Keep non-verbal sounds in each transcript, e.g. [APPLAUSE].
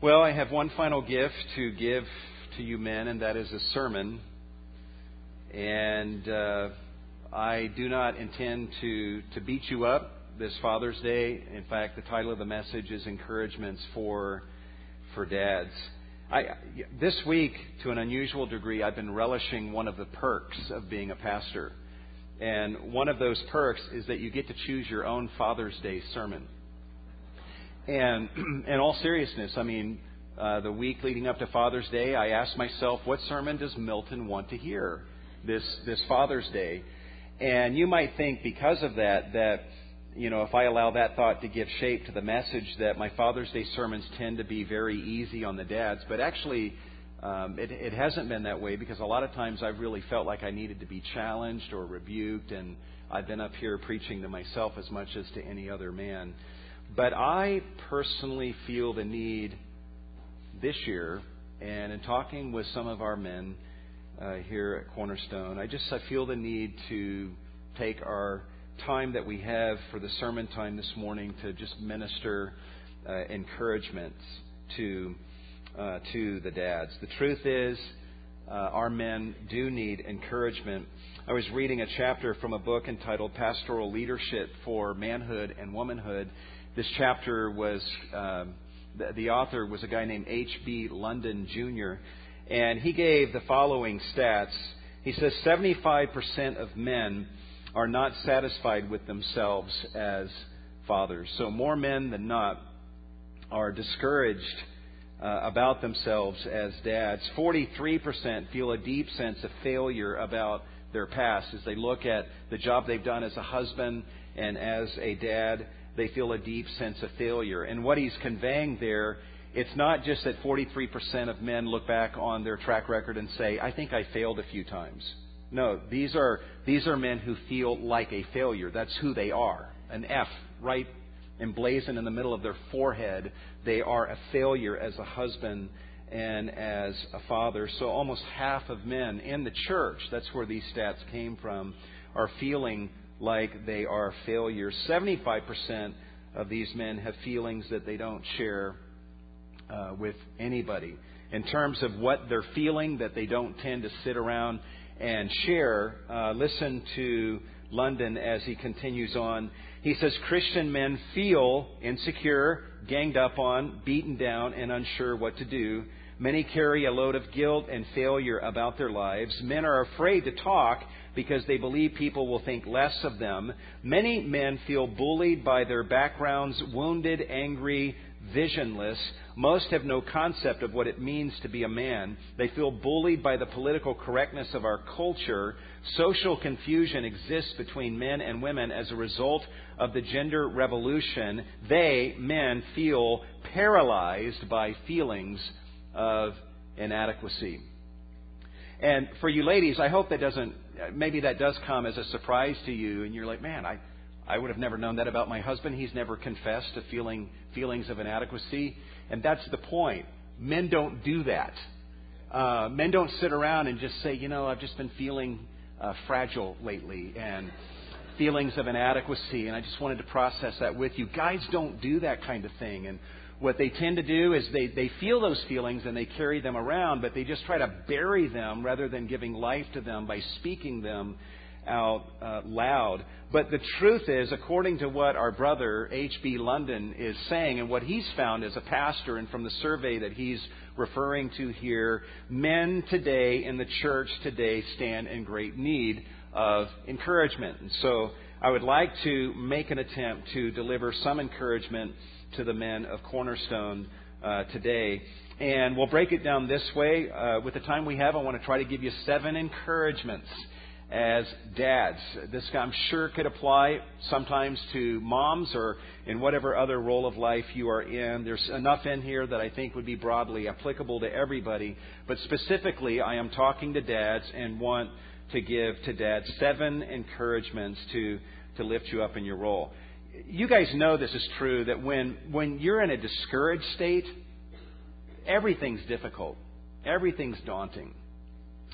Well, I have one final gift to give to you men, and that is a sermon. And uh, I do not intend to, to beat you up this Father's Day. In fact, the title of the message is Encouragements for, for Dads. I, this week, to an unusual degree, I've been relishing one of the perks of being a pastor. And one of those perks is that you get to choose your own Father's Day sermon. And [CLEARS THROAT] in all seriousness, I mean, uh, the week leading up to Father's Day, I asked myself, what sermon does Milton want to hear this this Father's Day? And you might think because of that that you know if I allow that thought to give shape to the message that my Father's Day sermons tend to be very easy on the dads, but actually. Um, it, it hasn't been that way because a lot of times I've really felt like I needed to be challenged or rebuked, and I've been up here preaching to myself as much as to any other man. But I personally feel the need this year, and in talking with some of our men uh, here at Cornerstone, I just I feel the need to take our time that we have for the sermon time this morning to just minister uh, encouragement to uh, to the dads. The truth is, uh, our men do need encouragement. I was reading a chapter from a book entitled Pastoral Leadership for Manhood and Womanhood this chapter was, um, the, the author was a guy named H.B. London Jr., and he gave the following stats. He says 75% of men are not satisfied with themselves as fathers. So more men than not are discouraged uh, about themselves as dads. 43% feel a deep sense of failure about their past as they look at the job they've done as a husband and as a dad they feel a deep sense of failure. And what he's conveying there, it's not just that 43% of men look back on their track record and say, I think I failed a few times. No, these are, these are men who feel like a failure. That's who they are. An F right emblazoned in the middle of their forehead. They are a failure as a husband and as a father. So almost half of men in the church, that's where these stats came from, are feeling like they are failures. 75% of these men have feelings that they don't share uh, with anybody. In terms of what they're feeling, that they don't tend to sit around and share, uh, listen to London as he continues on. He says Christian men feel insecure, ganged up on, beaten down, and unsure what to do. Many carry a load of guilt and failure about their lives. Men are afraid to talk because they believe people will think less of them. Many men feel bullied by their backgrounds, wounded, angry, visionless. Most have no concept of what it means to be a man. They feel bullied by the political correctness of our culture. Social confusion exists between men and women as a result of the gender revolution. They, men, feel paralyzed by feelings of inadequacy. And for you ladies, I hope that doesn't maybe that does come as a surprise to you, and you're like, man, I, I would have never known that about my husband. He's never confessed to feeling feelings of inadequacy, and that's the point. Men don't do that. Uh, men don't sit around and just say, you know, I've just been feeling uh, fragile lately and feelings of inadequacy, and I just wanted to process that with you. Guys don't do that kind of thing, and what they tend to do is they, they feel those feelings and they carry them around, but they just try to bury them rather than giving life to them by speaking them out uh, loud. But the truth is, according to what our brother H.B. London is saying and what he's found as a pastor and from the survey that he's referring to here, men today in the church today stand in great need of encouragement. And so I would like to make an attempt to deliver some encouragement to the men of Cornerstone uh, today. And we'll break it down this way. Uh, with the time we have, I want to try to give you seven encouragements as dads. This, I'm sure, could apply sometimes to moms or in whatever other role of life you are in. There's enough in here that I think would be broadly applicable to everybody. But specifically, I am talking to dads and want to give to dads seven encouragements to, to lift you up in your role you guys know this is true that when, when you're in a discouraged state, everything's difficult. Everything's daunting.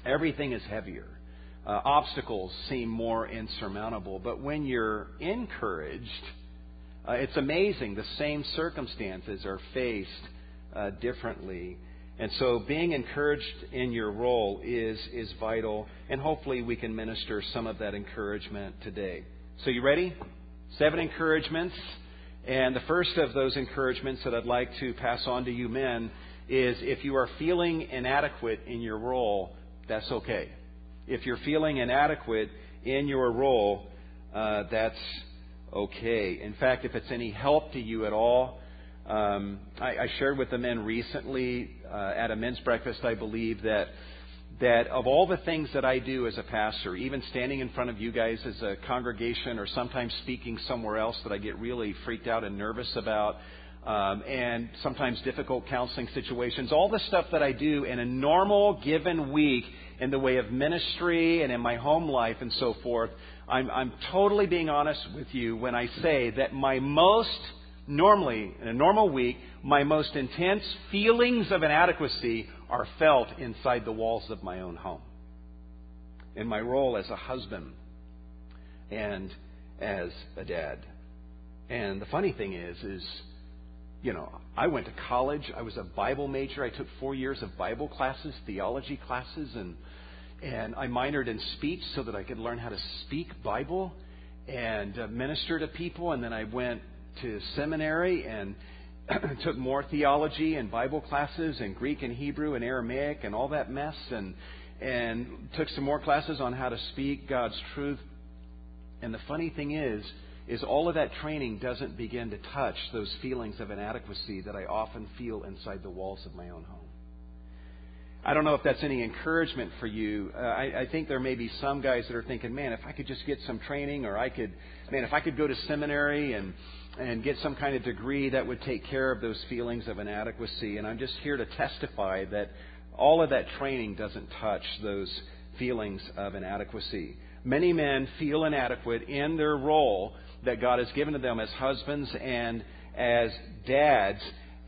Everything is heavier. Uh, obstacles seem more insurmountable. But when you're encouraged, uh, it's amazing. The same circumstances are faced uh, differently. And so being encouraged in your role is, is vital, and hopefully we can minister some of that encouragement today. So you ready? Seven encouragements. And the first of those encouragements that I'd like to pass on to you men is if you are feeling inadequate in your role, that's okay. If you're feeling inadequate in your role, uh, that's okay. In fact, if it's any help to you at all, um, I, I, shared with the men recently uh, at a men's breakfast, I believe, that that of all the things that I do as a pastor, even standing in front of you guys as a congregation or sometimes speaking somewhere else that I get really freaked out and nervous about, um, and sometimes difficult counseling situations, all the stuff that I do in a normal given week in the way of ministry and in my home life and so forth, I'm, I'm totally being honest with you when I say that my most normally, in a normal week, my most intense feelings of inadequacy are felt inside the walls of my own home. In my role as a husband and as a dad. And the funny thing is, is, you know, I went to college. I was a Bible major. I took four years of Bible classes, theology classes, and and I minored in speech so that I could learn how to speak Bible and uh, minister to people. And then I went to seminary and [CLEARS THROAT] took more theology and Bible classes and Greek and Hebrew and Aramaic and all that mess and and took some more classes on how to speak God's truth. And the funny thing is, is all of that training doesn't begin to touch those feelings of inadequacy that I often feel inside the walls of my own home. I don't know if that's any encouragement for you. Uh, I, I think there may be some guys that are thinking, man, if I could just get some training, or I could, man, if I could go to seminary and and get some kind of degree that would take care of those feelings of inadequacy. And I'm just here to testify that all of that training doesn't touch those feelings of inadequacy. Many men feel inadequate in their role that God has given to them as husbands and as dads.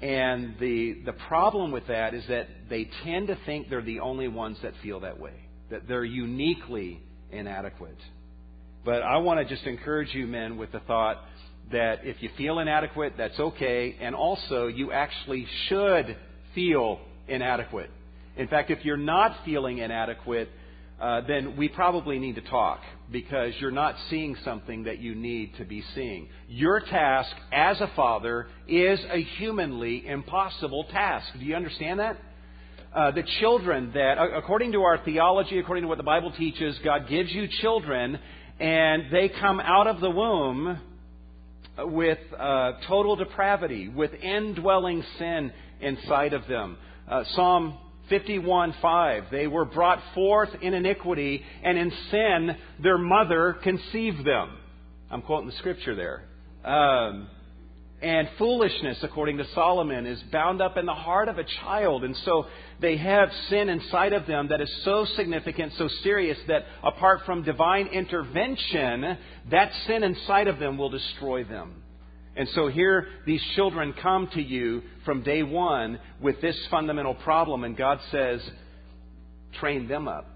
And the, the problem with that is that they tend to think they're the only ones that feel that way, that they're uniquely inadequate. But I want to just encourage you, men, with the thought that if you feel inadequate, that's okay. And also, you actually should feel inadequate. In fact, if you're not feeling inadequate, uh, then we probably need to talk because you're not seeing something that you need to be seeing. Your task as a father is a humanly impossible task. Do you understand that? Uh, the children that, according to our theology, according to what the Bible teaches, God gives you children and they come out of the womb with uh, total depravity, with indwelling sin inside of them. Uh, Psalm 51:5 They were brought forth in iniquity, and in sin their mother conceived them. I'm quoting the scripture there. Um, and foolishness, according to Solomon, is bound up in the heart of a child. And so they have sin inside of them that is so significant, so serious, that apart from divine intervention, that sin inside of them will destroy them. And so here, these children come to you from day one with this fundamental problem, and God says, train them up.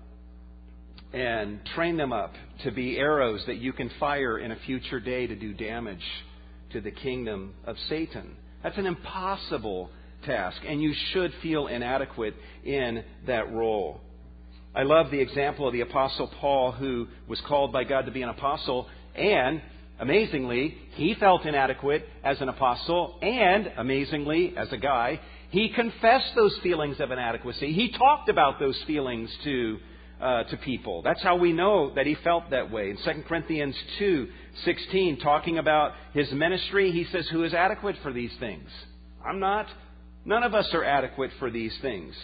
And train them up to be arrows that you can fire in a future day to do damage to the kingdom of Satan. That's an impossible task, and you should feel inadequate in that role. I love the example of the Apostle Paul, who was called by God to be an apostle, and amazingly, he felt inadequate as an apostle, and amazingly, as a guy, he confessed those feelings of inadequacy. He talked about those feelings to uh, to people. That's how we know that he felt that way. In 2 Corinthians 2 16, talking about his ministry, he says, Who is adequate for these things? I'm not. None of us are adequate for these things.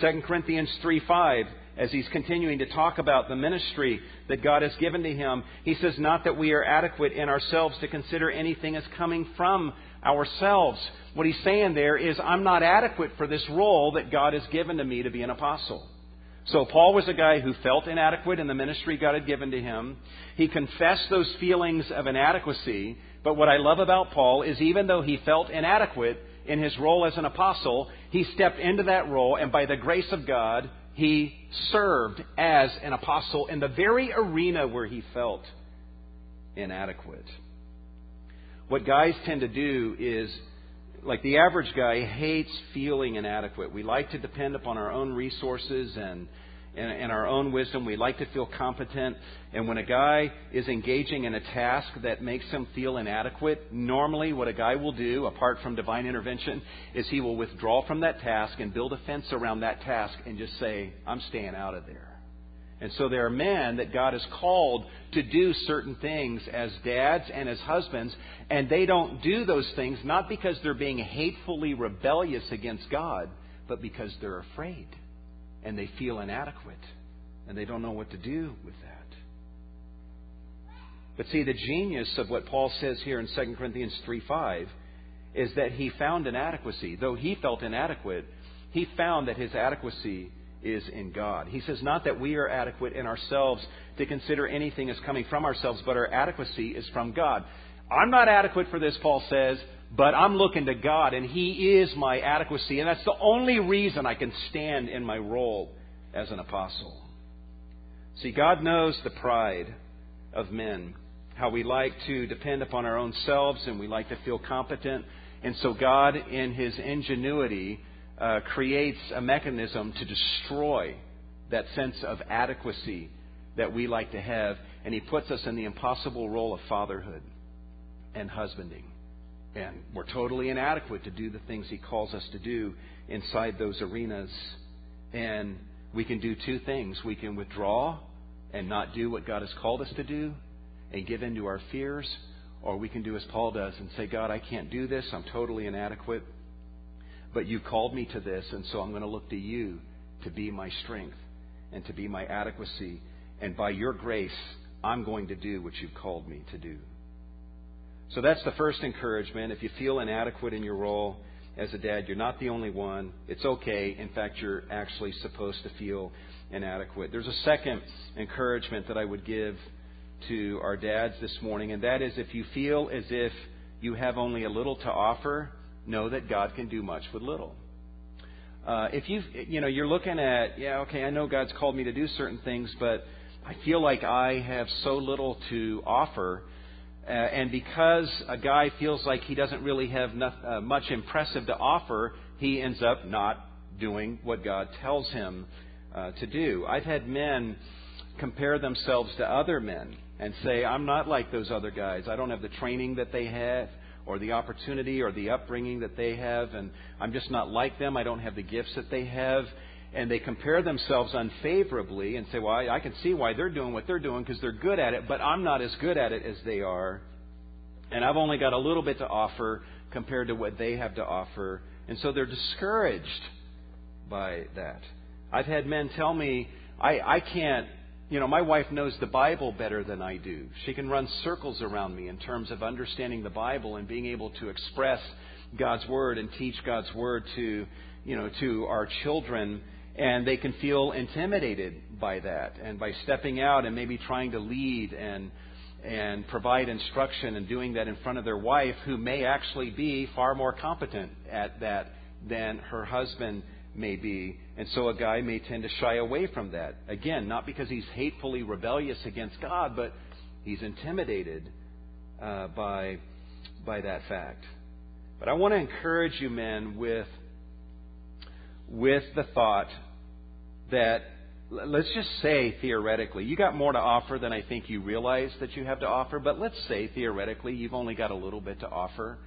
2 Corinthians 3 5, as he's continuing to talk about the ministry that God has given to him, he says, Not that we are adequate in ourselves to consider anything as coming from ourselves. What he's saying there is, I'm not adequate for this role that God has given to me to be an apostle. So Paul was a guy who felt inadequate in the ministry God had given to him. He confessed those feelings of inadequacy. But what I love about Paul is even though he felt inadequate in his role as an apostle, he stepped into that role and by the grace of God, he served as an apostle in the very arena where he felt inadequate. What guys tend to do is like the average guy hates feeling inadequate. We like to depend upon our own resources and, and, and our own wisdom. We like to feel competent. And when a guy is engaging in a task that makes him feel inadequate, normally what a guy will do, apart from divine intervention, is he will withdraw from that task and build a fence around that task and just say, I'm staying out of there. And so there are men that God has called to do certain things as dads and as husbands, and they don't do those things not because they're being hatefully rebellious against God, but because they're afraid and they feel inadequate and they don't know what to do with that. But see, the genius of what Paul says here in 2 Corinthians 3 5 is that he found inadequacy. Though he felt inadequate, he found that his adequacy is in God. He says, not that we are adequate in ourselves to consider anything as coming from ourselves, but our adequacy is from God. I'm not adequate for this, Paul says, but I'm looking to God, and He is my adequacy. And that's the only reason I can stand in my role as an apostle. See, God knows the pride of men, how we like to depend upon our own selves and we like to feel competent. And so, God, in His ingenuity, uh, creates a mechanism to destroy that sense of adequacy that we like to have, and He puts us in the impossible role of fatherhood and husbanding. And we're totally inadequate to do the things He calls us to do inside those arenas. And we can do two things. We can withdraw and not do what God has called us to do and give in to our fears, or we can do as Paul does and say, God, I can't do this. I'm totally inadequate. But you called me to this, and so I'm going to look to you to be my strength and to be my adequacy. And by your grace, I'm going to do what you've called me to do. So that's the first encouragement. If you feel inadequate in your role as a dad, you're not the only one. It's okay. In fact, you're actually supposed to feel inadequate. There's a second encouragement that I would give to our dads this morning, and that is if you feel as if you have only a little to offer, know that God can do much with little. Uh, if you you know you're looking at yeah okay I know God's called me to do certain things but I feel like I have so little to offer uh, and because a guy feels like he doesn't really have uh, much impressive to offer he ends up not doing what God tells him uh, to do. I've had men compare themselves to other men and say I'm not like those other guys. I don't have the training that they have or the opportunity or the upbringing that they have, and I'm just not like them. I don't have the gifts that they have. And they compare themselves unfavorably and say, well, I, I can see why they're doing what they're doing because they're good at it, but I'm not as good at it as they are. And I've only got a little bit to offer compared to what they have to offer. And so they're discouraged by that. I've had men tell me, I, I can't you know, my wife knows the Bible better than I do. She can run circles around me in terms of understanding the Bible and being able to express God's Word and teach God's Word to, you know, to our children. And they can feel intimidated by that. And by stepping out and maybe trying to lead and, and provide instruction and doing that in front of their wife, who may actually be far more competent at that than her husband may be. And so a guy may tend to shy away from that. Again, not because he's hatefully rebellious against God, but he's intimidated uh, by, by that fact. But I want to encourage you, men, with, with the thought that let's just say theoretically, you got more to offer than I think you realize that you have to offer, but let's say theoretically you've only got a little bit to offer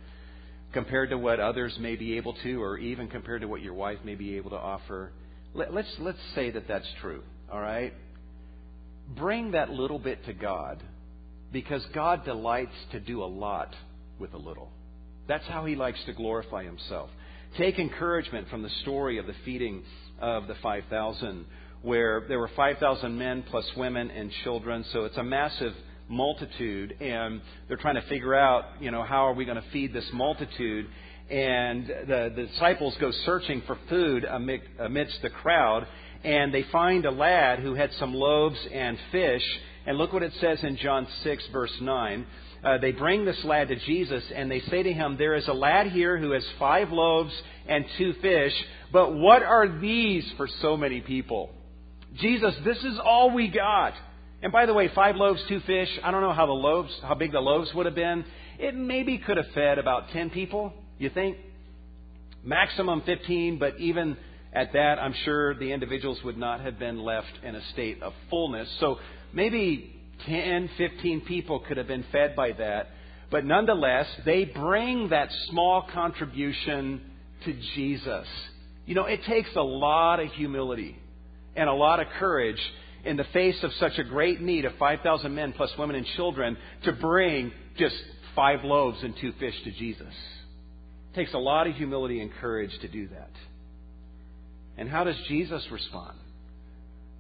compared to what others may be able to, or even compared to what your wife may be able to offer. Let, us let's, let's say that that's true. All right. Bring that little bit to God, because God delights to do a lot with a little. That's how He likes to glorify Himself. Take encouragement from the story of the feeding of the 5,000, where there were 5,000 men plus women and children. So it's a massive multitude, and they're trying to figure out, you know, how are we going to feed this multitude? And the, the disciples go searching for food amidst the crowd, and they find a lad who had some loaves and fish. And look what it says in John 6, verse 9. Uh, they bring this lad to Jesus, and they say to him, There is a lad here who has five loaves and two fish, but what are these for so many people? Jesus, this is all we got. And by the way, five loaves, two fish, I don't know how the loaves, how big the loaves would have been. It maybe could have fed about 10 people, you think? Maximum 15, but even at that, I'm sure the individuals would not have been left in a state of fullness. So maybe 10, 15 people could have been fed by that. But nonetheless, they bring that small contribution to Jesus. You know, it takes a lot of humility and a lot of courage in the face of such a great need of 5,000 men plus women and children to bring just five loaves and two fish to Jesus. It takes a lot of humility and courage to do that. And how does Jesus respond?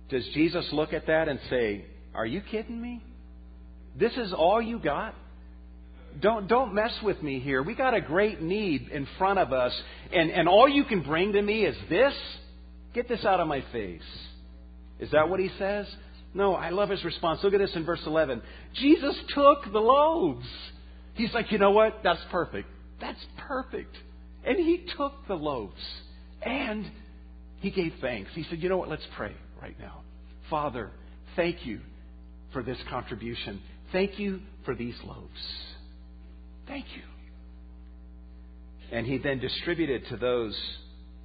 Does Jesus look at that and say, Are you kidding me? This is all you got? Don't, don't mess with me here. We got a great need in front of us, and, and all you can bring to me is this? Get this out of my face. Is that what he says? No, I love his response. Look at this in verse 11. Jesus took the loaves. He's like, you know what? That's perfect. That's perfect. And he took the loaves and he gave thanks. He said, you know what? Let's pray right now. Father, thank you for this contribution. Thank you for these loaves. Thank you. And he then distributed to those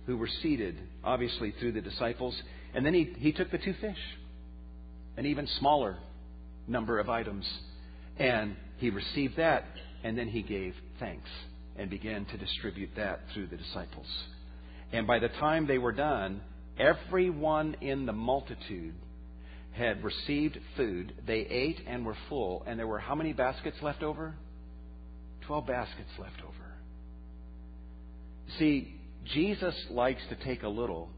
who were seated, obviously through the disciples. And then he, he took the two fish, an even smaller number of items, and he received that, and then he gave thanks and began to distribute that through the disciples. And by the time they were done, everyone in the multitude had received food. They ate and were full. And there were how many baskets left over? Twelve baskets left over. See, Jesus likes to take a little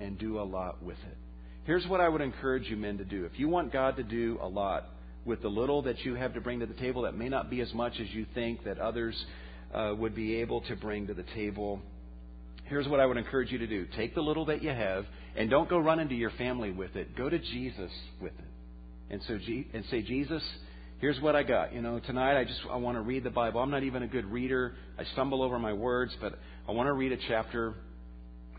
and do a lot with it. Here's what I would encourage you men to do. If you want God to do a lot with the little that you have to bring to the table, that may not be as much as you think that others uh, would be able to bring to the table. Here's what I would encourage you to do. Take the little that you have and don't go run into your family with it. Go to Jesus with it. And so and say, Jesus, here's what I got. You know, tonight I just I want to read the Bible. I'm not even a good reader. I stumble over my words, but I want to read a chapter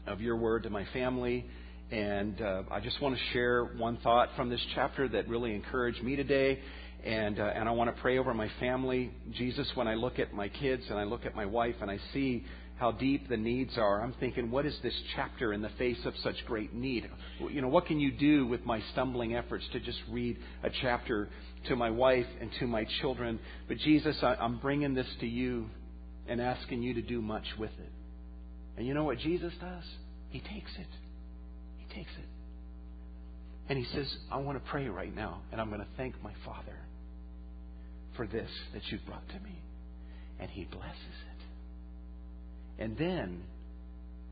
of your word to my family. And uh, I just want to share one thought from this chapter that really encouraged me today. And, uh, and I want to pray over my family. Jesus, when I look at my kids and I look at my wife and I see how deep the needs are, I'm thinking, what is this chapter in the face of such great need? You know, what can you do with my stumbling efforts to just read a chapter to my wife and to my children? But Jesus, I, I'm bringing this to you and asking you to do much with it. And you know what Jesus does? He takes it. He takes it. And he says, I want to pray right now, and I'm going to thank my Father for this that you've brought to me. And he blesses it. And then,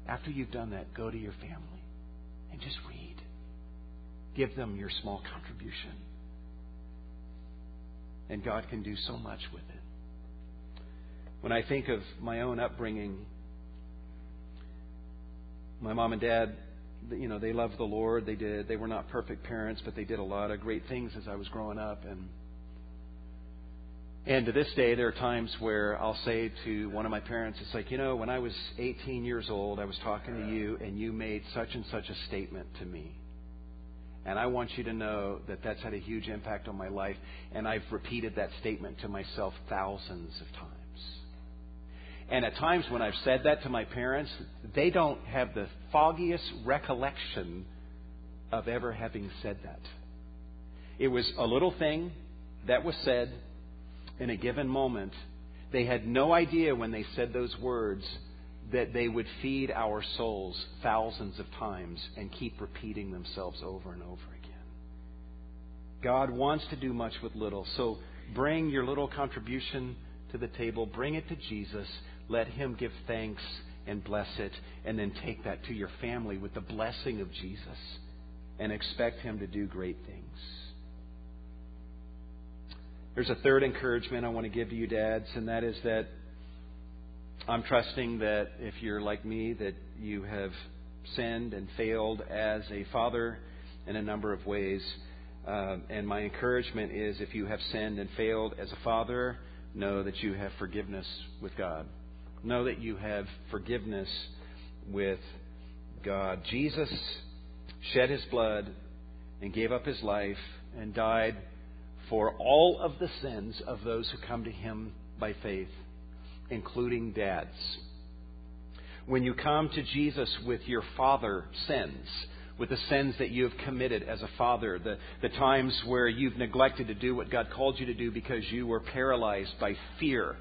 after you've done that, go to your family and just read. Give them your small contribution. And God can do so much with it. When I think of my own upbringing, my mom and dad, you know, they loved the Lord. They did. They were not perfect parents, but they did a lot of great things as I was growing up. And and to this day, there are times where I'll say to one of my parents, it's like, you know, when I was 18 years old, I was talking to you, and you made such and such a statement to me. And I want you to know that that's had a huge impact on my life. And I've repeated that statement to myself thousands of times. And at times when I've said that to my parents, they don't have the foggiest recollection of ever having said that. It was a little thing that was said in a given moment. They had no idea when they said those words that they would feed our souls thousands of times and keep repeating themselves over and over again. God wants to do much with little. So bring your little contribution to the table, bring it to Jesus let Him give thanks and bless it, and then take that to your family with the blessing of Jesus and expect Him to do great things. There's a third encouragement I want to give to you, dads, and that is that I'm trusting that if you're like me, that you have sinned and failed as a father in a number of ways. Uh, and my encouragement is if you have sinned and failed as a father, know that you have forgiveness with God. Know that you have forgiveness with God. Jesus shed his blood and gave up his life and died for all of the sins of those who come to him by faith, including dads. when you come to Jesus with your father sins, with the sins that you have committed as a father, the, the times where you've neglected to do what God called you to do because you were paralyzed by fear.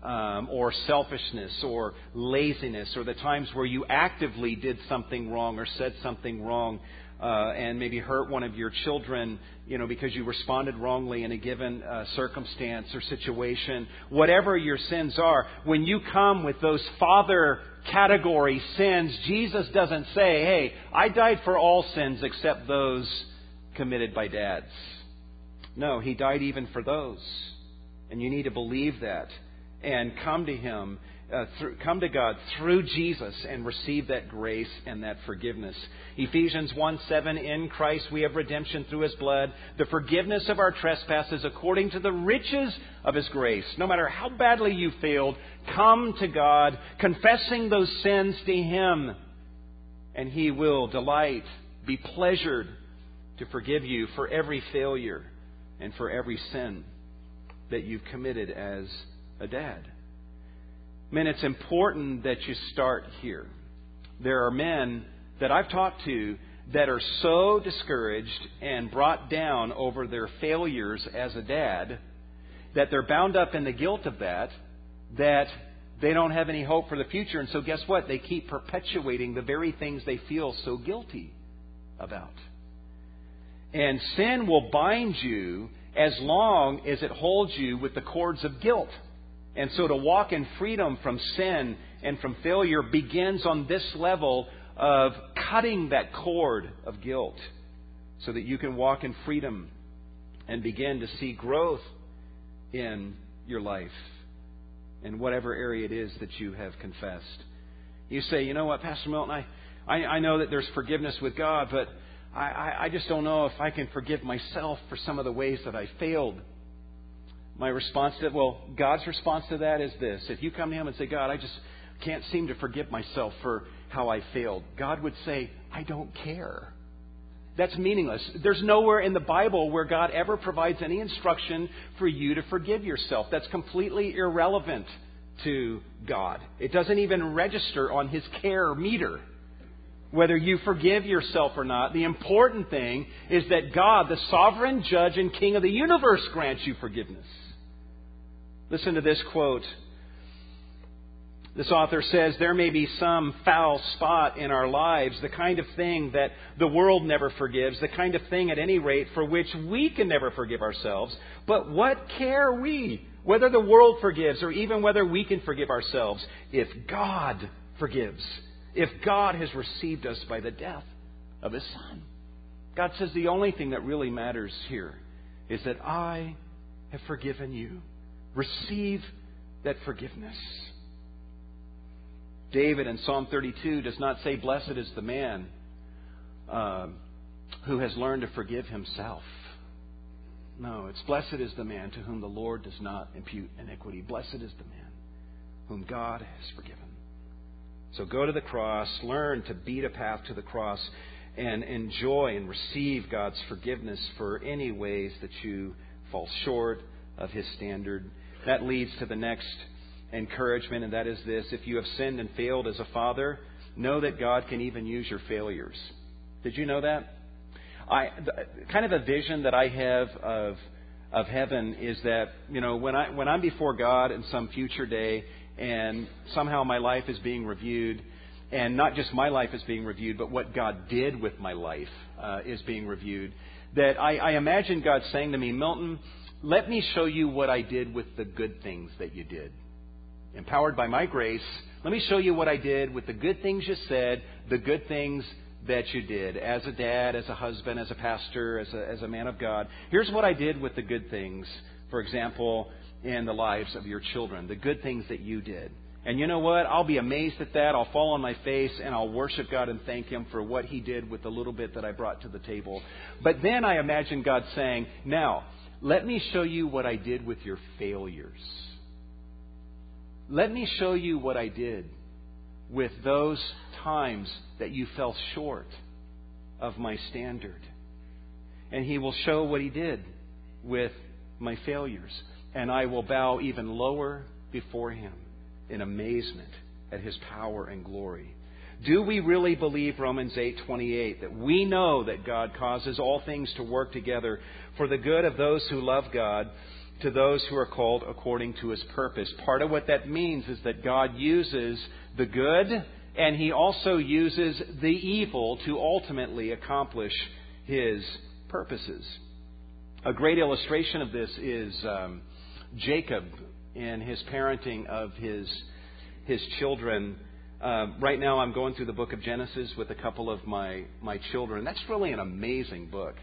Um, or selfishness or laziness, or the times where you actively did something wrong or said something wrong uh, and maybe hurt one of your children, you know, because you responded wrongly in a given uh, circumstance or situation, whatever your sins are, when you come with those father category sins, Jesus doesn't say, hey, I died for all sins except those committed by dads. No, He died even for those. And you need to believe that and come to Him uh, through, come to God through Jesus and receive that grace and that forgiveness. Ephesians 1 7, in Christ we have redemption through his blood, the forgiveness of our trespasses according to the riches of his grace. No matter how badly you failed, come to God, confessing those sins to him, and he will delight, be pleasured to forgive you for every failure and for every sin that you've committed as a dad. Men, it's important that you start here. There are men that I've talked to that are so discouraged and brought down over their failures as a dad that they're bound up in the guilt of that, that they don't have any hope for the future. And so, guess what? They keep perpetuating the very things they feel so guilty about. And sin will bind you as long as it holds you with the cords of guilt. And so to walk in freedom from sin and from failure begins on this level of cutting that cord of guilt so that you can walk in freedom and begin to see growth in your life in whatever area it is that you have confessed. You say, you know what, Pastor Milton, I, I, I know that there's forgiveness with God, but I, I, I just don't know if I can forgive myself for some of the ways that I failed my response to that, well, God's response to that is this. If you come to Him and say, God, I just can't seem to forgive myself for how I failed, God would say, I don't care. That's meaningless. There's nowhere in the Bible where God ever provides any instruction for you to forgive yourself. That's completely irrelevant to God. It doesn't even register on His care meter whether you forgive yourself or not. The important thing is that God, the sovereign judge and king of the universe, grants you forgiveness. Listen to this quote. This author says, There may be some foul spot in our lives, the kind of thing that the world never forgives, the kind of thing, at any rate, for which we can never forgive ourselves. But what care we whether the world forgives or even whether we can forgive ourselves if God forgives, if God has received us by the death of His Son? God says the only thing that really matters here is that I have forgiven you. Receive that forgiveness. David in Psalm 32 does not say, Blessed is the man uh, who has learned to forgive himself. No, it's blessed is the man to whom the Lord does not impute iniquity. Blessed is the man whom God has forgiven. So go to the cross, learn to beat a path to the cross, and enjoy and receive God's forgiveness for any ways that you fall short of His standard. That leads to the next encouragement, and that is this if you have sinned and failed as a father, know that God can even use your failures. Did you know that? I, kind of a vision that I have of of heaven is that you know when I when I'm before God in some future day and somehow my life is being reviewed and not just my life is being reviewed but what God did with my life uh, is being reviewed that I, I imagine God saying to me Milton let me show you what I did with the good things that you did. Empowered by my grace, let me show you what I did with the good things you said, the good things that you did as a dad, as a husband, as a pastor, as a, as a man of God. Here's what I did with the good things, for example, in the lives of your children, the good things that you did. And you know what? I'll be amazed at that. I'll fall on my face and I'll worship God and thank Him for what He did with the little bit that I brought to the table. But then I imagine God saying, Now, let me show you what I did with your failures. Let me show you what I did with those times that you fell short of my standard. And he will show what he did with my failures. And I will bow even lower before him in amazement at his power and glory? Do we really believe Romans 8:28 that we know that God causes all things to work together for the good of those who love God, to those who are called according to his purpose? Part of what that means is that God uses the good and he also uses the evil to ultimately accomplish his purposes. A great illustration of this is um, Jacob in his parenting of his his children. Uh, right now, I'm going through the book of Genesis with a couple of my my children. That's really an amazing book.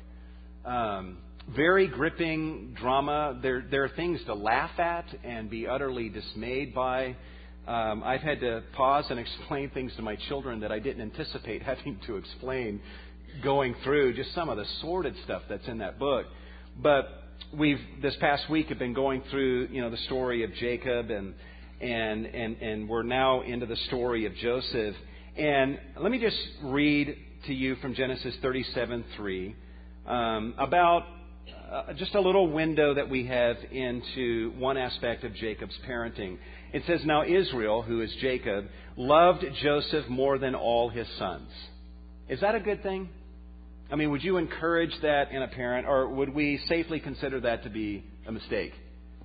Um, very gripping drama. There there are things to laugh at and be utterly dismayed by. Um, I've had to pause and [LAUGHS] explain things to my children that I didn't anticipate [LAUGHS] having to explain going through just some of the sordid stuff that's in that book. But we've this past week have been going through you know the story of Jacob and and and and we're now into the story of Joseph. And let me just read to you from Genesis 37:3 um, about uh, just a little window that we have into one aspect of Jacob's parenting. It says, Now Israel, who is Jacob, loved Joseph more than all his sons. Is that a good thing? I mean, would you encourage that in a parent, or would we safely consider that to be a mistake?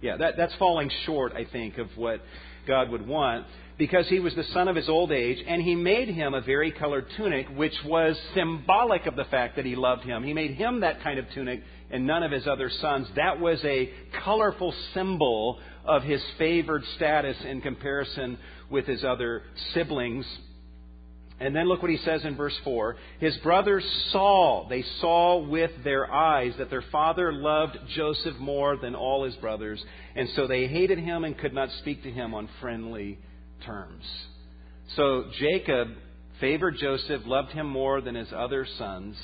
Yeah, that, that's falling short, I think, of what God would want, because he was the son of his old age, and he made him a vari-colored tunic, which was symbolic of the fact that he loved him. He made him that kind of tunic, and none of his other sons. That was a colorful symbol of his favored status in comparison with his other siblings. And then look what he says in verse 4. His brothers saw, they saw with their eyes that their father loved Joseph more than all his brothers, and so they hated him and could not speak to him on friendly terms. So Jacob favored Joseph, loved him more than his other sons,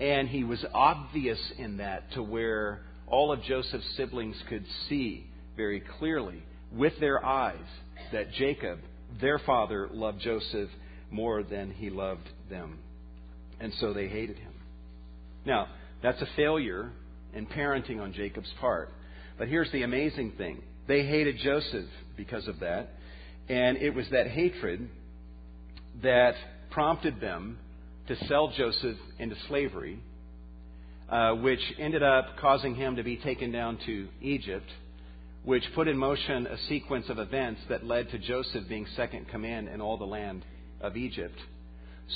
and he was obvious in that to where all of Joseph's siblings could see very clearly with their eyes that Jacob, their father, loved Joseph more than he loved them. And so they hated him. Now, that's a failure in parenting on Jacob's part. But here's the amazing thing they hated Joseph because of that. And it was that hatred that prompted them to sell Joseph into slavery, uh, which ended up causing him to be taken down to Egypt, which put in motion a sequence of events that led to Joseph being second command in all the land of Egypt.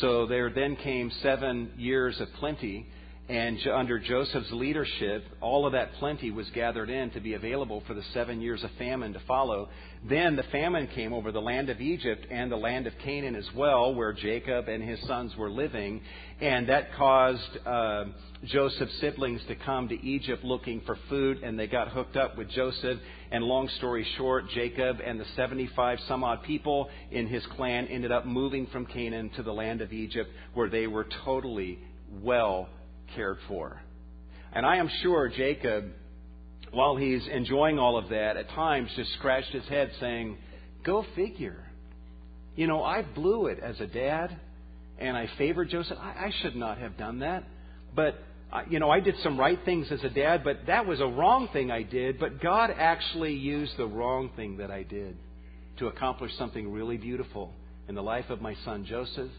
So there then came seven years of plenty, and under Joseph's leadership, all of that plenty was gathered in to be available for the seven years of famine to follow. Then the famine came over the land of Egypt and the land of Canaan as well, where Jacob and his sons were living. And that caused uh, Joseph's siblings to come to Egypt looking for food, and they got hooked up with Joseph. And long story short, Jacob and the 75 some odd people in his clan ended up moving from Canaan to the land of Egypt, where they were totally well cared for. And I am sure Jacob, while he's enjoying all of that, at times just scratched his head saying, Go figure. You know, I blew it as a dad, and I favored Joseph. I, I should not have done that. But, you know, I did some right things as a dad, but that was a wrong thing I did. But God actually used the wrong thing that I did to accomplish something really beautiful in the life of my son Joseph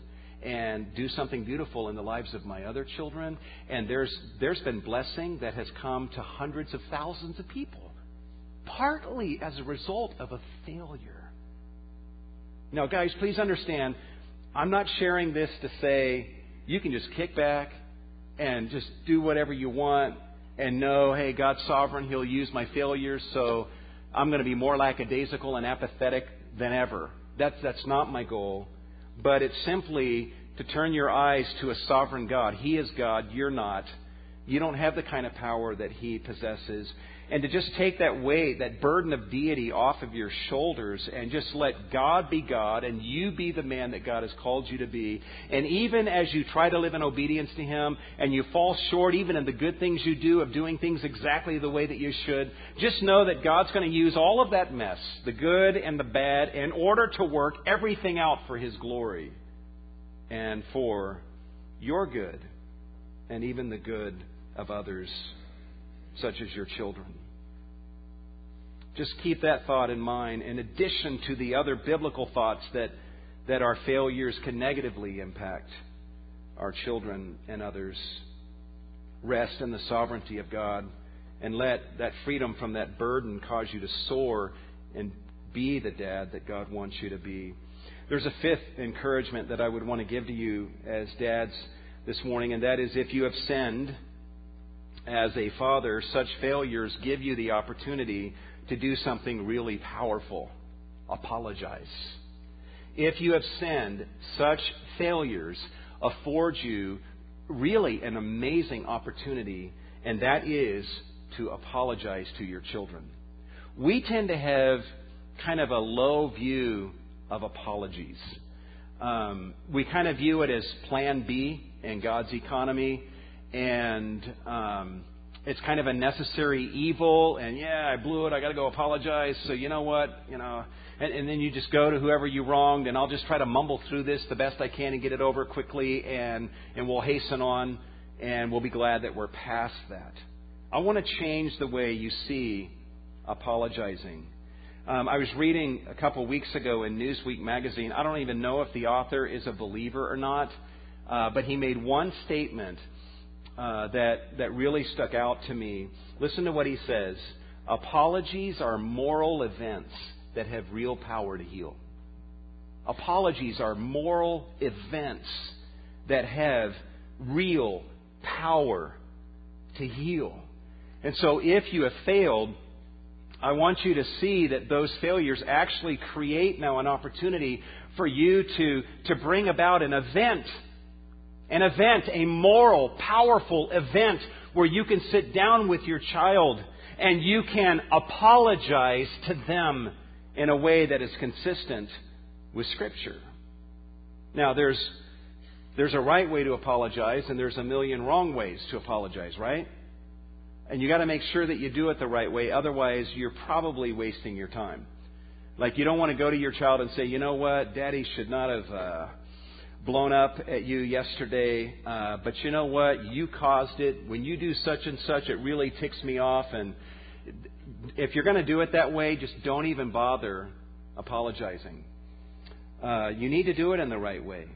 and do something beautiful in the lives of my other children. And there's, there's been blessing that has come to hundreds of thousands of people, partly as a result of a failure. Now, guys, please understand, I'm not sharing this to say you can just kick back and just do whatever you want and know, hey, God's sovereign, He'll use my failures, so I'm going to be more lackadaisical and apathetic than ever. That's, that's not my goal but it's simply to turn your eyes to a sovereign God. He is God, you're not. You don't have the kind of power that He possesses. And to just take that weight, that burden of deity off of your shoulders and just let God be God and you be the man that God has called you to be. And even as you try to live in obedience to Him and you fall short, even in the good things you do, of doing things exactly the way that you should, just know that God's going to use all of that mess, the good and the bad, in order to work everything out for His glory and for your good and even the good of others, such as your children. Just keep that thought in mind, in addition to the other biblical thoughts that, that our failures can negatively impact our children and others. Rest in the sovereignty of God and let that freedom from that burden cause you to soar and be the dad that God wants you to be. There's a fifth encouragement that I would want to give to you as dads this morning, and that is if you have sinned as a father, such failures give you the opportunity to do something really powerful apologize. If you have sinned, such failures afford you really an amazing opportunity, and that is to apologize to your children. We tend to have kind of a low view of apologies. Um, we kind of view it as plan B in God's economy, and um, it's kind of a necessary evil. And yeah, I blew it. I got to go apologize. So you know what? You know, and, and then you just go to whoever you wronged, and I'll just try to mumble through this the best I can and get it over quickly, and and we'll hasten on, and we'll be glad that we're past that. I want to change the way you see apologizing. Um, I was reading a couple weeks ago in Newsweek magazine. I don't even know if the author is a believer or not, uh, but he made one statement uh, that that really stuck out to me. Listen to what he says: Apologies are moral events that have real power to heal. Apologies are moral events that have real power to heal. And so, if you have failed I want you to see that those failures actually create now an opportunity for you to, to bring about an event. An event, a moral, powerful event where you can sit down with your child and you can apologize to them in a way that is consistent with Scripture. Now, there's, there's a right way to apologize and there's a million wrong ways to apologize, right? And you got to make sure that you do it the right way. Otherwise, you're probably wasting your time. Like you don't want to go to your child and say, you know what, Daddy should not have uh, blown up at you yesterday, uh, but you know what, you caused it. When you do such and such, it really ticks me off. And if you're going to do it that way, just don't even bother apologizing. Uh, you need to do it in the right way.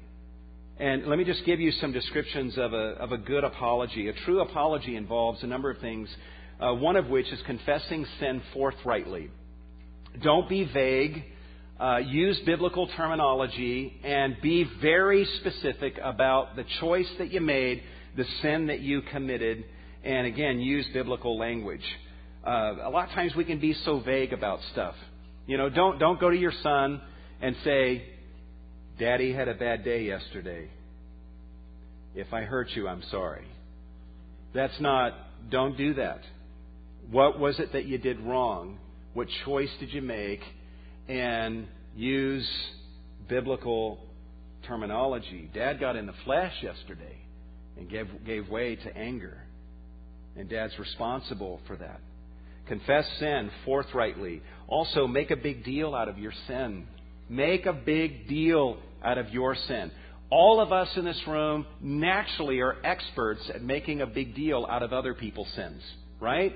And let me just give you some descriptions of a, of a good apology. A true apology involves a number of things, uh, one of which is confessing sin forthrightly. Don't be vague. Uh, use biblical terminology and be very specific about the choice that you made, the sin that you committed, and again, use biblical language. Uh, a lot of times we can be so vague about stuff. You know, don't, don't go to your son and say, Daddy had a bad day yesterday. If I hurt you, I'm sorry. That's not, don't do that. What was it that you did wrong? What choice did you make? And use biblical terminology. Dad got in the flesh yesterday and gave, gave way to anger. And Dad's responsible for that. Confess sin forthrightly. Also, make a big deal out of your sin. Make a big deal out of your sin. All of us in this room naturally are experts at making a big deal out of other people's sins, right?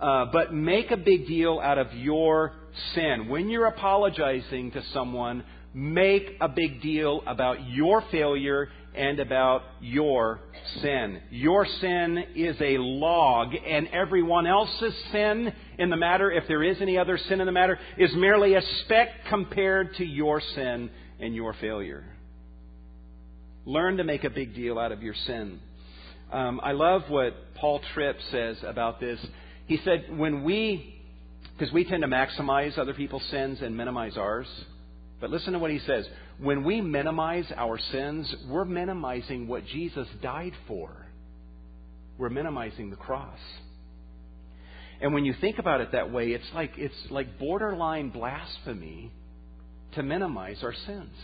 Uh, but make a big deal out of your sin. When you're apologizing to someone, make a big deal about your failure and about your sin. Your sin is a log, and everyone else's sin in the matter, if there is any other sin in the matter, is merely a speck compared to your sin and your failure. Learn to make a big deal out of your sin. Um, I love what Paul Tripp says about this. He said, when we, because we tend to maximize other people's sins and minimize ours, but listen to what he says. When we minimize our sins, we're minimizing what Jesus died for. We're minimizing the cross. And when you think about it that way, it's like it's like borderline blasphemy to minimize our sins.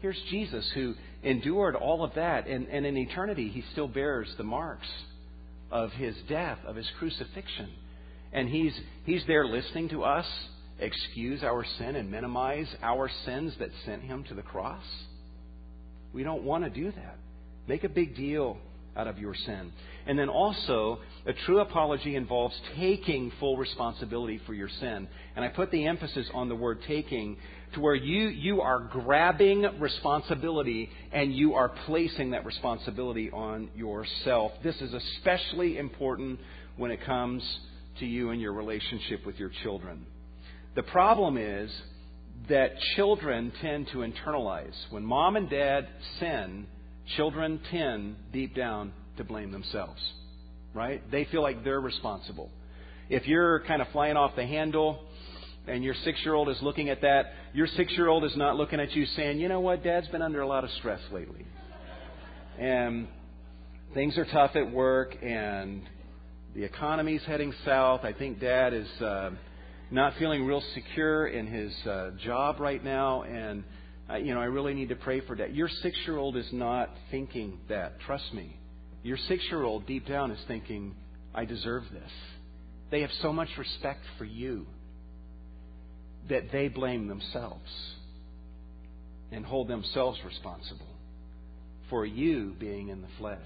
Here's Jesus who endured all of that, and, and in eternity, he still bears the marks of his death, of his crucifixion. And he's, he's there listening to us excuse our sin and minimize our sins that sent him to the cross? We don't want to do that. Make a big deal out of your sin. And then also, a true apology involves taking full responsibility for your sin. And I put the emphasis on the word taking to where you, you are grabbing responsibility and you are placing that responsibility on yourself. This is especially important when it comes to you and your relationship with your children. The problem is that children tend to internalize. When mom and dad sin, children tend deep down to blame themselves. Right? They feel like they're responsible. If you're kind of flying off the handle and your six year old is looking at that, your six year old is not looking at you saying, you know what, dad's been under a lot of stress lately. And things are tough at work and the economy's heading south. I think dad is uh, not feeling real secure in his uh, job right now. And, uh, you know, I really need to pray for dad. Your six year old is not thinking that. Trust me. Your six year old deep down is thinking, I deserve this. They have so much respect for you that they blame themselves and hold themselves responsible for you being in the flesh.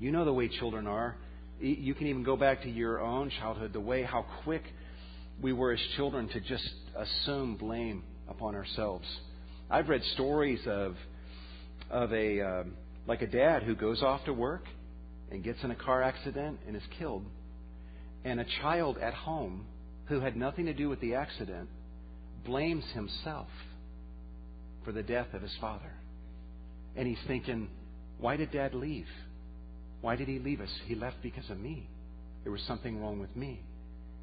You know the way children are. You can even go back to your own childhood, the way how quick we were as children to just assume blame upon ourselves. I've read stories of of a um, like a dad who goes off to work and gets in a car accident and is killed, and a child at home who had nothing to do with the accident blames himself for the death of his father. And he's thinking, why did dad leave? Why did he leave us? He left because of me. There was something wrong with me.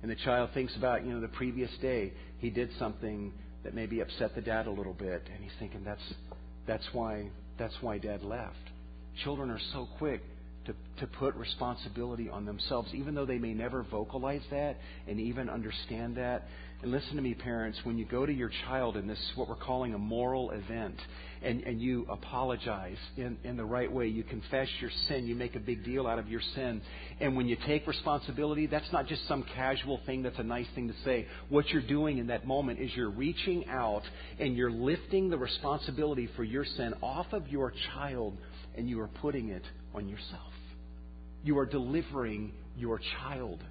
And the child thinks about, you know, the previous day he did something that maybe upset the dad a little bit, and he's thinking that's that's why that's why dad left. Children are so quick to, to put responsibility on themselves, even though they may never vocalize that and even understand that. And listen to me, parents, when you go to your child in this, what we're calling a moral event, and, and you apologize in, in the right way, you confess your sin, you make a big deal out of your sin, and when you take responsibility, that's not just some casual thing that's a nice thing to say. What you're doing in that moment is you're reaching out and you're lifting the responsibility for your sin off of your child and you are putting it on yourself. You are delivering your child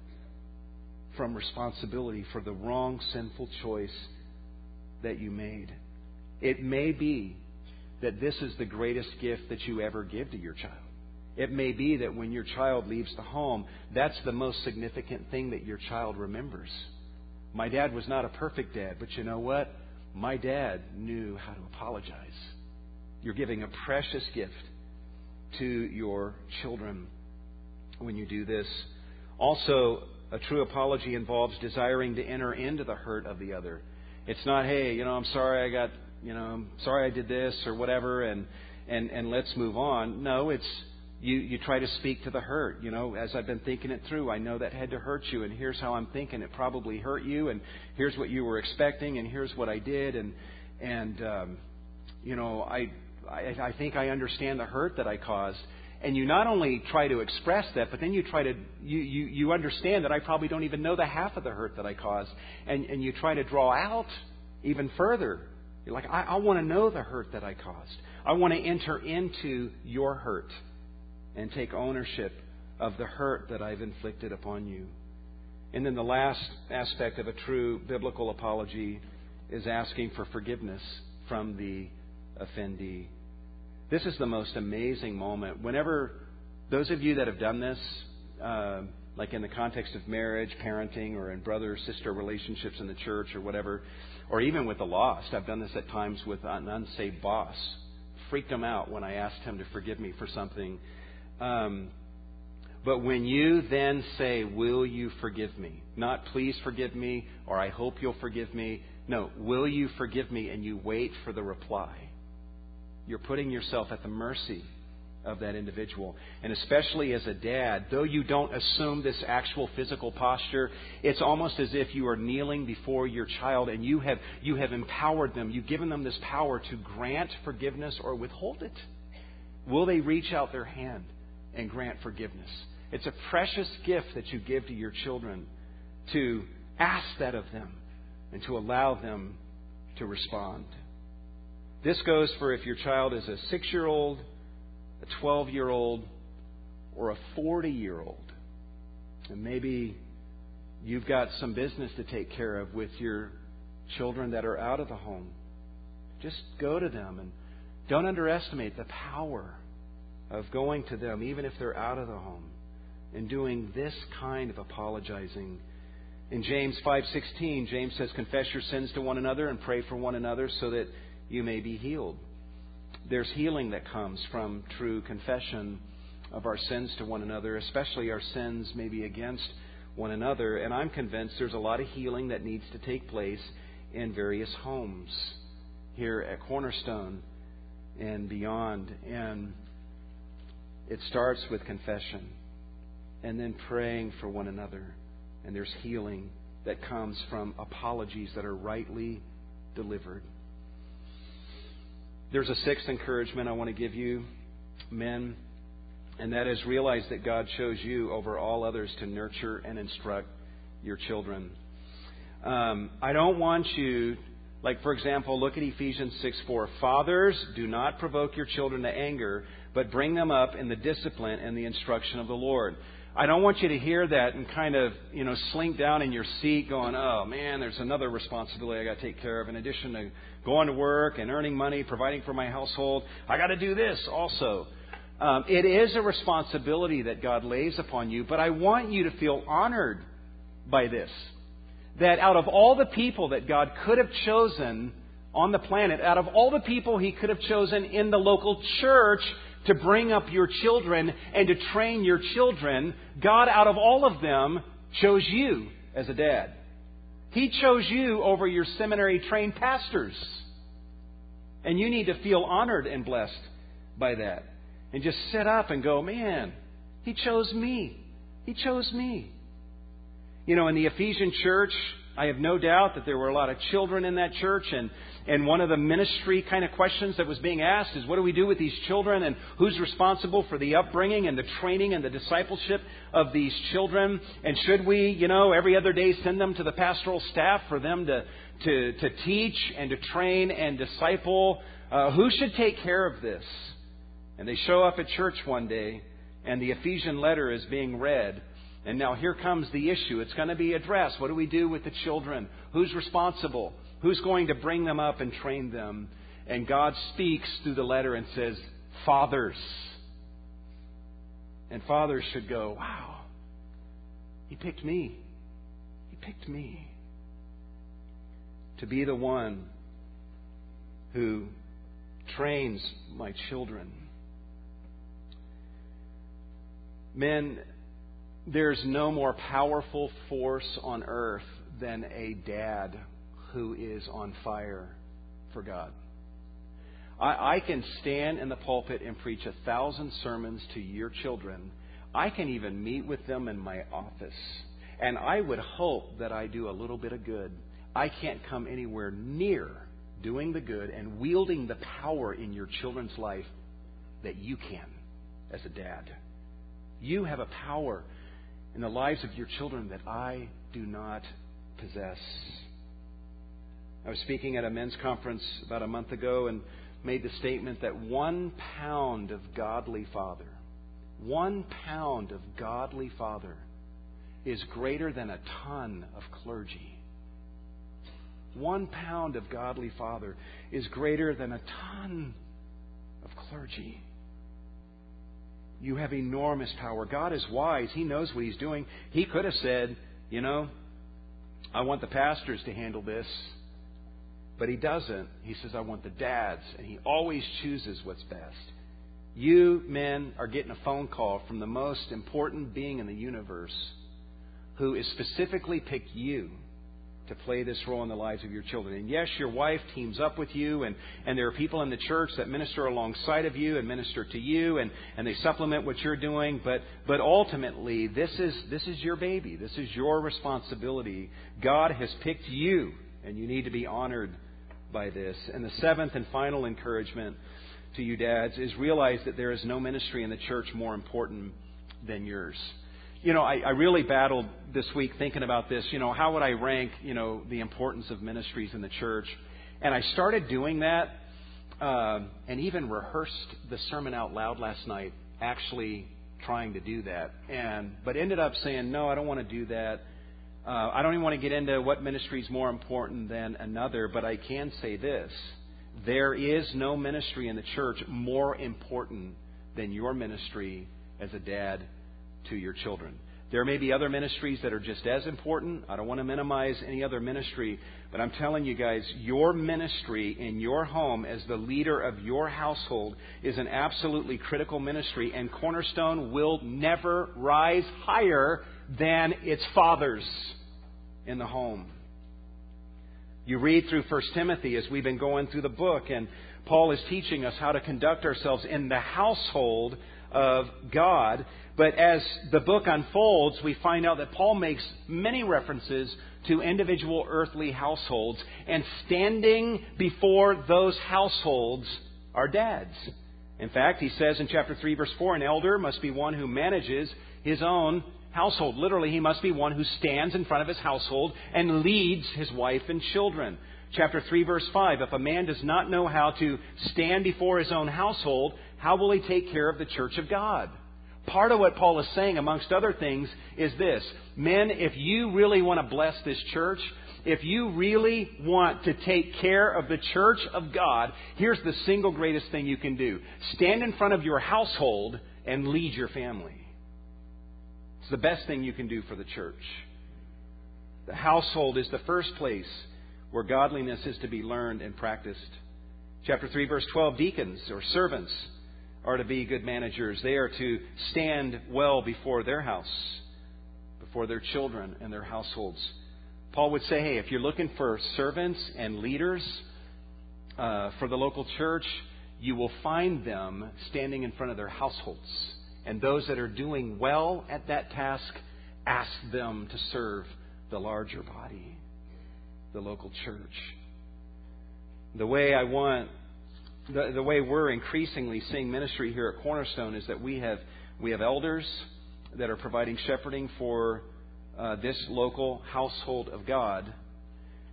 from responsibility for the wrong, sinful choice that you made. It may be that this is the greatest gift that you ever give to your child. It may be that when your child leaves the home, that's the most significant thing that your child remembers. My dad was not a perfect dad, but you know what? My dad knew how to apologize. You're giving a precious gift to your children when you do this. Also, a true apology involves desiring to enter into the hurt of the other. It's not, hey, you know, I'm sorry I got, you know, I'm sorry I did this or whatever, and and and let's move on. No, it's you you try to speak to the hurt. You know, as I've been thinking it through, I know that had to hurt you, and here's how I'm thinking it probably hurt you, and here's what you were expecting, and here's what I did, and and um, you know, I I, I think I understand the hurt that I caused. And you not only try to express that, but then you try to, you, you, you understand that I probably don't even know the half of the hurt that I caused. And, and you try to draw out even further. You're like, I, I want to know the hurt that I caused. I want to enter into your hurt and take ownership of the hurt that I've inflicted upon you. And then the last aspect of a true biblical apology is asking for forgiveness from the offendee. This is the most amazing moment. Whenever those of you that have done this, uh, like in the context of marriage, parenting, or in brother sister relationships in the church or whatever, or even with the lost, I've done this at times with an unsaved boss. Freaked him out when I asked him to forgive me for something. Um, but when you then say, Will you forgive me? Not please forgive me or I hope you'll forgive me. No, will you forgive me? And you wait for the reply. You're putting yourself at the mercy of that individual. And especially as a dad, though you don't assume this actual physical posture, it's almost as if you are kneeling before your child and you have, you have empowered them. You've given them this power to grant forgiveness or withhold it. Will they reach out their hand and grant forgiveness? It's a precious gift that you give to your children to ask that of them and to allow them to respond. This goes for if your child is a six year old, a 12 year old, or a 40 year old. And maybe you've got some business to take care of with your children that are out of the home. Just go to them and don't underestimate the power of going to them, even if they're out of the home, and doing this kind of apologizing. In James 5:16, James says, "Confess your sins to one another and pray for one another so that you may be healed." There's healing that comes from true confession of our sins to one another, especially our sins maybe against one another. And I'm convinced there's a lot of healing that needs to take place in various homes here at Cornerstone and beyond. And it starts with confession and then praying for one another. And there's healing that comes from apologies that are rightly delivered. There's a sixth encouragement I want to give you, men, and that is realize that God chose you over all others to nurture and instruct your children. Um, I don't want you, like for example, look at Ephesians 6 4. Fathers, do not provoke your children to anger, but bring them up in the discipline and the instruction of the Lord. I don't want you to hear that and kind of, you know, slink down in your seat going, oh man, there's another responsibility I got to take care of. In addition to going to work and earning money, providing for my household, I got to do this also. Um, it is a responsibility that God lays upon you, but I want you to feel honored by this. That out of all the people that God could have chosen on the planet, out of all the people He could have chosen in the local church to bring up your children and to train your children, God, out of all of them, chose you as a dad. He chose you over your seminary trained pastors. And you need to feel honored and blessed by that. And just sit up and go, man, He chose me. He chose me. You know, in the Ephesian church, I have no doubt that there were a lot of children in that church, and, and one of the ministry kind of questions that was being asked is what do we do with these children, and who's responsible for the upbringing and the training and the discipleship of these children? And should we, you know, every other day send them to the pastoral staff for them to, to, to teach and to train and disciple? Uh, who should take care of this? And they show up at church one day, and the Ephesian letter is being read and now here comes the issue. It's going to be addressed. What do we do with the children? Who's responsible? Who's going to bring them up and train them? And God speaks through the letter and says, Fathers. And fathers should go, Wow, He picked me. He picked me to be the one who trains my children. Men, there's no more powerful force on earth than a dad who is on fire for God. I, I, can stand in the pulpit and preach a thousand sermons to your children. I can even meet with them in my office. And I would hope that I do a little bit of good. I can't come anywhere near doing the good and wielding the power in your children's life that you can as a dad. You have a power in the lives of your children that I do not possess. I was speaking at a men's conference about a month ago and made the statement that one pound of godly father, one pound of godly father is greater than a ton of clergy. One pound of godly father is greater than a ton of clergy. You have enormous power. God is wise. He knows what He's doing. He could have said, you know, I want the pastors to handle this. But He doesn't. He says, I want the dads. And He always chooses what's best. You men are getting a phone call from the most important being in the universe who is specifically picked you to play this role in the lives of your children. And yes, your wife teams up with you, and, and there are people in the church that minister alongside of you and minister to you, and, and they supplement what you're doing. But, but ultimately, this is, this is your baby. This is your responsibility. God has picked you, and you need to be honored by this. And the seventh and final encouragement to you dads is realize that there is no ministry in the church more important than yours you know, I, I really battled this week thinking about this. You know, how would I rank, you know, the importance of ministries in the church? And I started doing that uh, and even rehearsed the sermon out loud last night, actually trying to do that, and but ended up saying, no, I don't want to do that. Uh, I don't even want to get into what ministry is more important than another, but I can say this. There is no ministry in the church more important than your ministry as a dad to your children. There may be other ministries that are just as important. I don't want to minimize any other ministry, but I'm telling you guys, your ministry in your home as the leader of your household is an absolutely critical ministry, and Cornerstone will never rise higher than its fathers in the home. You read through 1 Timothy as we've been going through the book, and Paul is teaching us how to conduct ourselves in the household of God. But as the book unfolds, we find out that Paul makes many references to individual earthly households, and standing before those households are dads. In fact, he says in chapter 3, verse 4, an elder must be one who manages his own household. Literally, he must be one who stands in front of his household and leads his wife and children. Chapter 3, verse 5 If a man does not know how to stand before his own household, how will he take care of the church of God? Part of what Paul is saying, amongst other things, is this Men, if you really want to bless this church, if you really want to take care of the church of God, here's the single greatest thing you can do stand in front of your household and lead your family. It's the best thing you can do for the church. The household is the first place where godliness is to be learned and practiced. Chapter 3, verse 12 deacons or servants are to be good managers. They are to stand well before their house, before their children and their households. Paul would say, hey, if you're looking for servants and leaders uh, for the local church, you will find them standing in front of their households. And those that are doing well at that task, ask them to serve the larger body, the local church. The way I want the, the way we're increasingly seeing ministry here at Cornerstone is that we have we have elders that are providing shepherding for uh, this local household of God.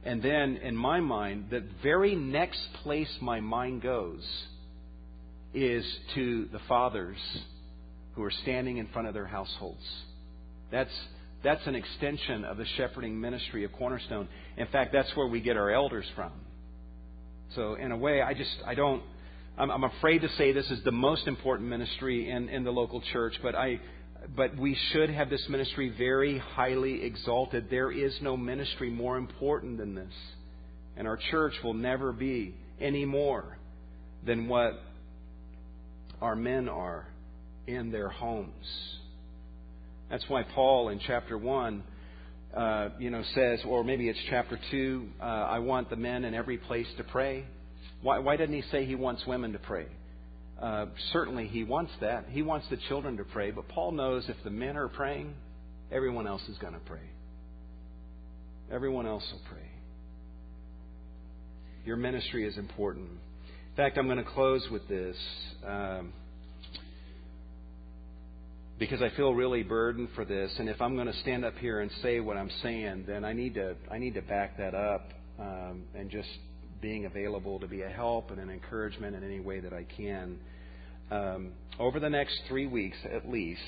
And then, in my mind, the very next place my mind goes is to the fathers who are standing in front of their households. That's, that's an extension of the shepherding ministry of Cornerstone. In fact, that's where we get our elders from. So, in a way, I just, I don't, I'm, I'm afraid to say this is the most important ministry in, in the local church, but I, but we should have this ministry very highly exalted. There is no ministry more important than this. And our church will never be any more than what our men are in their homes. That's why Paul in chapter 1 uh, you know, says, or maybe it's chapter 2, uh, I want the men in every place to pray. Why, why doesn't he say he wants women to pray? Uh, certainly he wants that. He wants the children to pray, but Paul knows if the men are praying, everyone else is going to pray. Everyone else will pray. Your ministry is important. In fact, I'm going to close with this. Um, because I feel really burdened for this. And if I'm going to stand up here and say what I'm saying, then I need to I need to back that up um, and just being available to be a help and an encouragement in any way that I can. Um, over the next three weeks, at least,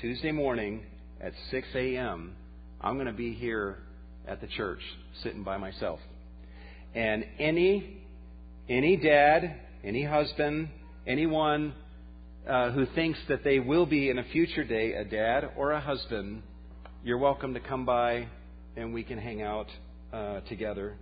Tuesday morning at 6 a.m., I'm going to be here at the church, sitting by myself. And any any dad, any husband, anyone uh, who thinks that they will be in a future day a dad or a husband, you're welcome to come by and we can hang out uh, together.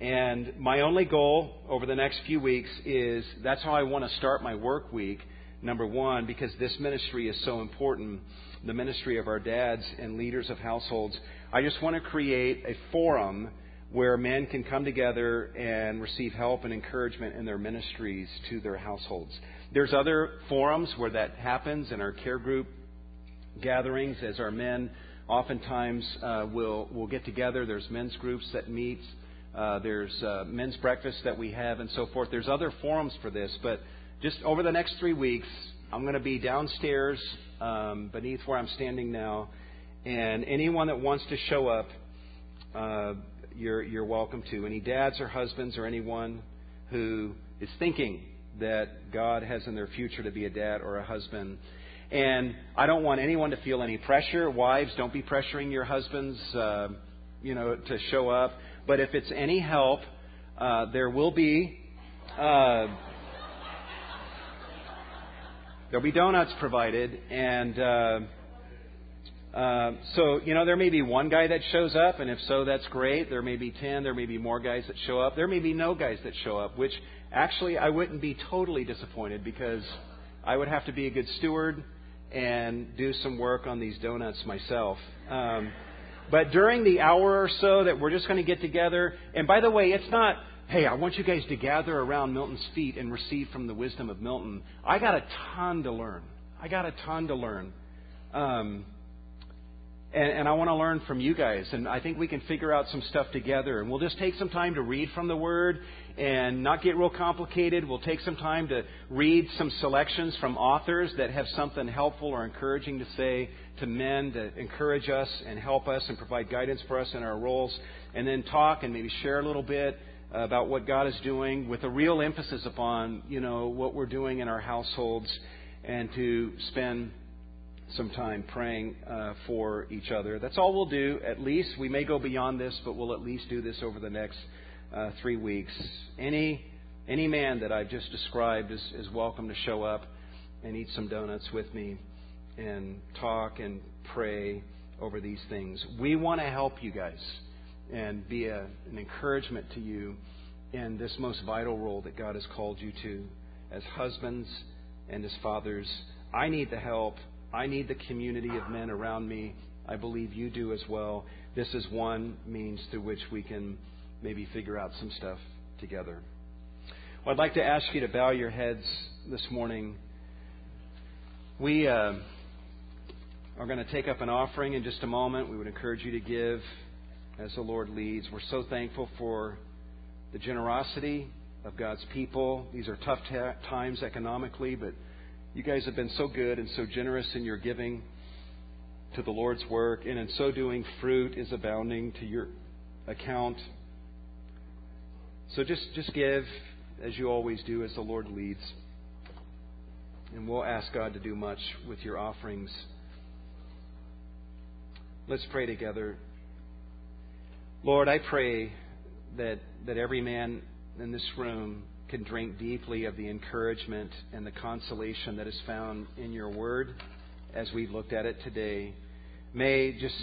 And my only goal over the next few weeks is that's how I want to start my work week. Number one, because this ministry is so important, the ministry of our dads and leaders of households. I just want to create a forum where men can come together and receive help and encouragement in their ministries to their households. There's other forums where that happens in our care group gatherings as our men oftentimes uh, will will get together. There's men's groups that meet. Uh, there's uh, men's breakfast that we have and so forth. There's other forums for this, but just over the next three weeks, I'm going to be downstairs um, beneath where I'm standing now, and anyone that wants to show up, uh, you're you're welcome to. Any dads or husbands or anyone who is thinking that God has in their future to be a dad or a husband. And I don't want anyone to feel any pressure. Wives, don't be pressuring your husbands, uh, you know, to show up. But if it's any help, uh, there will be uh, there'll be donuts provided, and uh, so you know there may be one guy that shows up, and if so, that's great. There may be ten, there may be more guys that show up. There may be no guys that show up, which actually I wouldn't be totally disappointed because I would have to be a good steward and do some work on these donuts myself. Um, but during the hour or so that we're just going to get together, and by the way, it's not, hey, I want you guys to gather around Milton's feet and receive from the wisdom of Milton. I got a ton to learn. I got a ton to learn. Um, and, and I want to learn from you guys. And I think we can figure out some stuff together. And we'll just take some time to read from the Word and not get real complicated. We'll take some time to read some selections from authors that have something helpful or encouraging to say to men to encourage us and help us and provide guidance for us in our roles. And then talk and maybe share a little bit about what God is doing with a real emphasis upon, you know, what we're doing in our households and to spend some time praying uh, for each other. That's all we'll do. At least we may go beyond this, but we'll at least do this over the next uh, three weeks. Any any man that I've just described is, is welcome to show up and eat some donuts with me and talk and pray over these things. We want to help you guys and be a, an encouragement to you in this most vital role that God has called you to as husbands and as fathers. I need the help. I need the community of men around me. I believe you do as well. This is one means through which we can maybe figure out some stuff together. Well, I'd like to ask you to bow your heads this morning. We uh, are going to take up an offering in just a moment. We would encourage you to give as the Lord leads. We're so thankful for the generosity of God's people. These are tough times economically, but you guys have been so good and so generous in your giving to the Lord's work, and in so doing, fruit is abounding to your account. So just, just give as you always do, as the Lord leads. And we'll ask God to do much with your offerings. Let's pray together. Lord, I pray that, that every man in this room can drink deeply of the encouragement and the consolation that is found in your word as we looked at it today. May just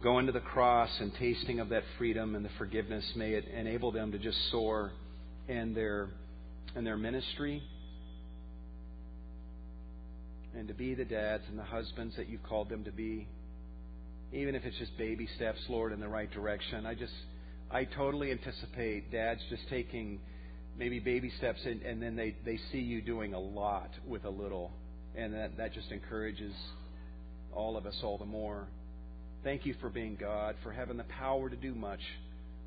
going to the cross and tasting of that freedom and the forgiveness, may it enable them to just soar in their, in their ministry and to be the dads and the husbands that you've called them to be. Even if it's just baby steps, Lord, in the right direction. I just, I totally anticipate dads just taking maybe baby steps, and, and then they, they see you doing a lot with a little. And that, that just encourages all of us all the more. Thank you for being God, for having the power to do much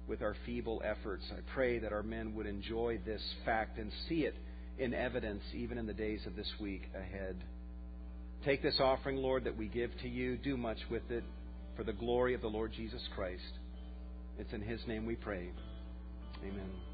with our feeble efforts. I pray that our men would enjoy this fact and see it in evidence even in the days of this week ahead. Take this offering, Lord, that we give to you. Do much with it for the glory of the Lord Jesus Christ. It's in His name we pray. Amen.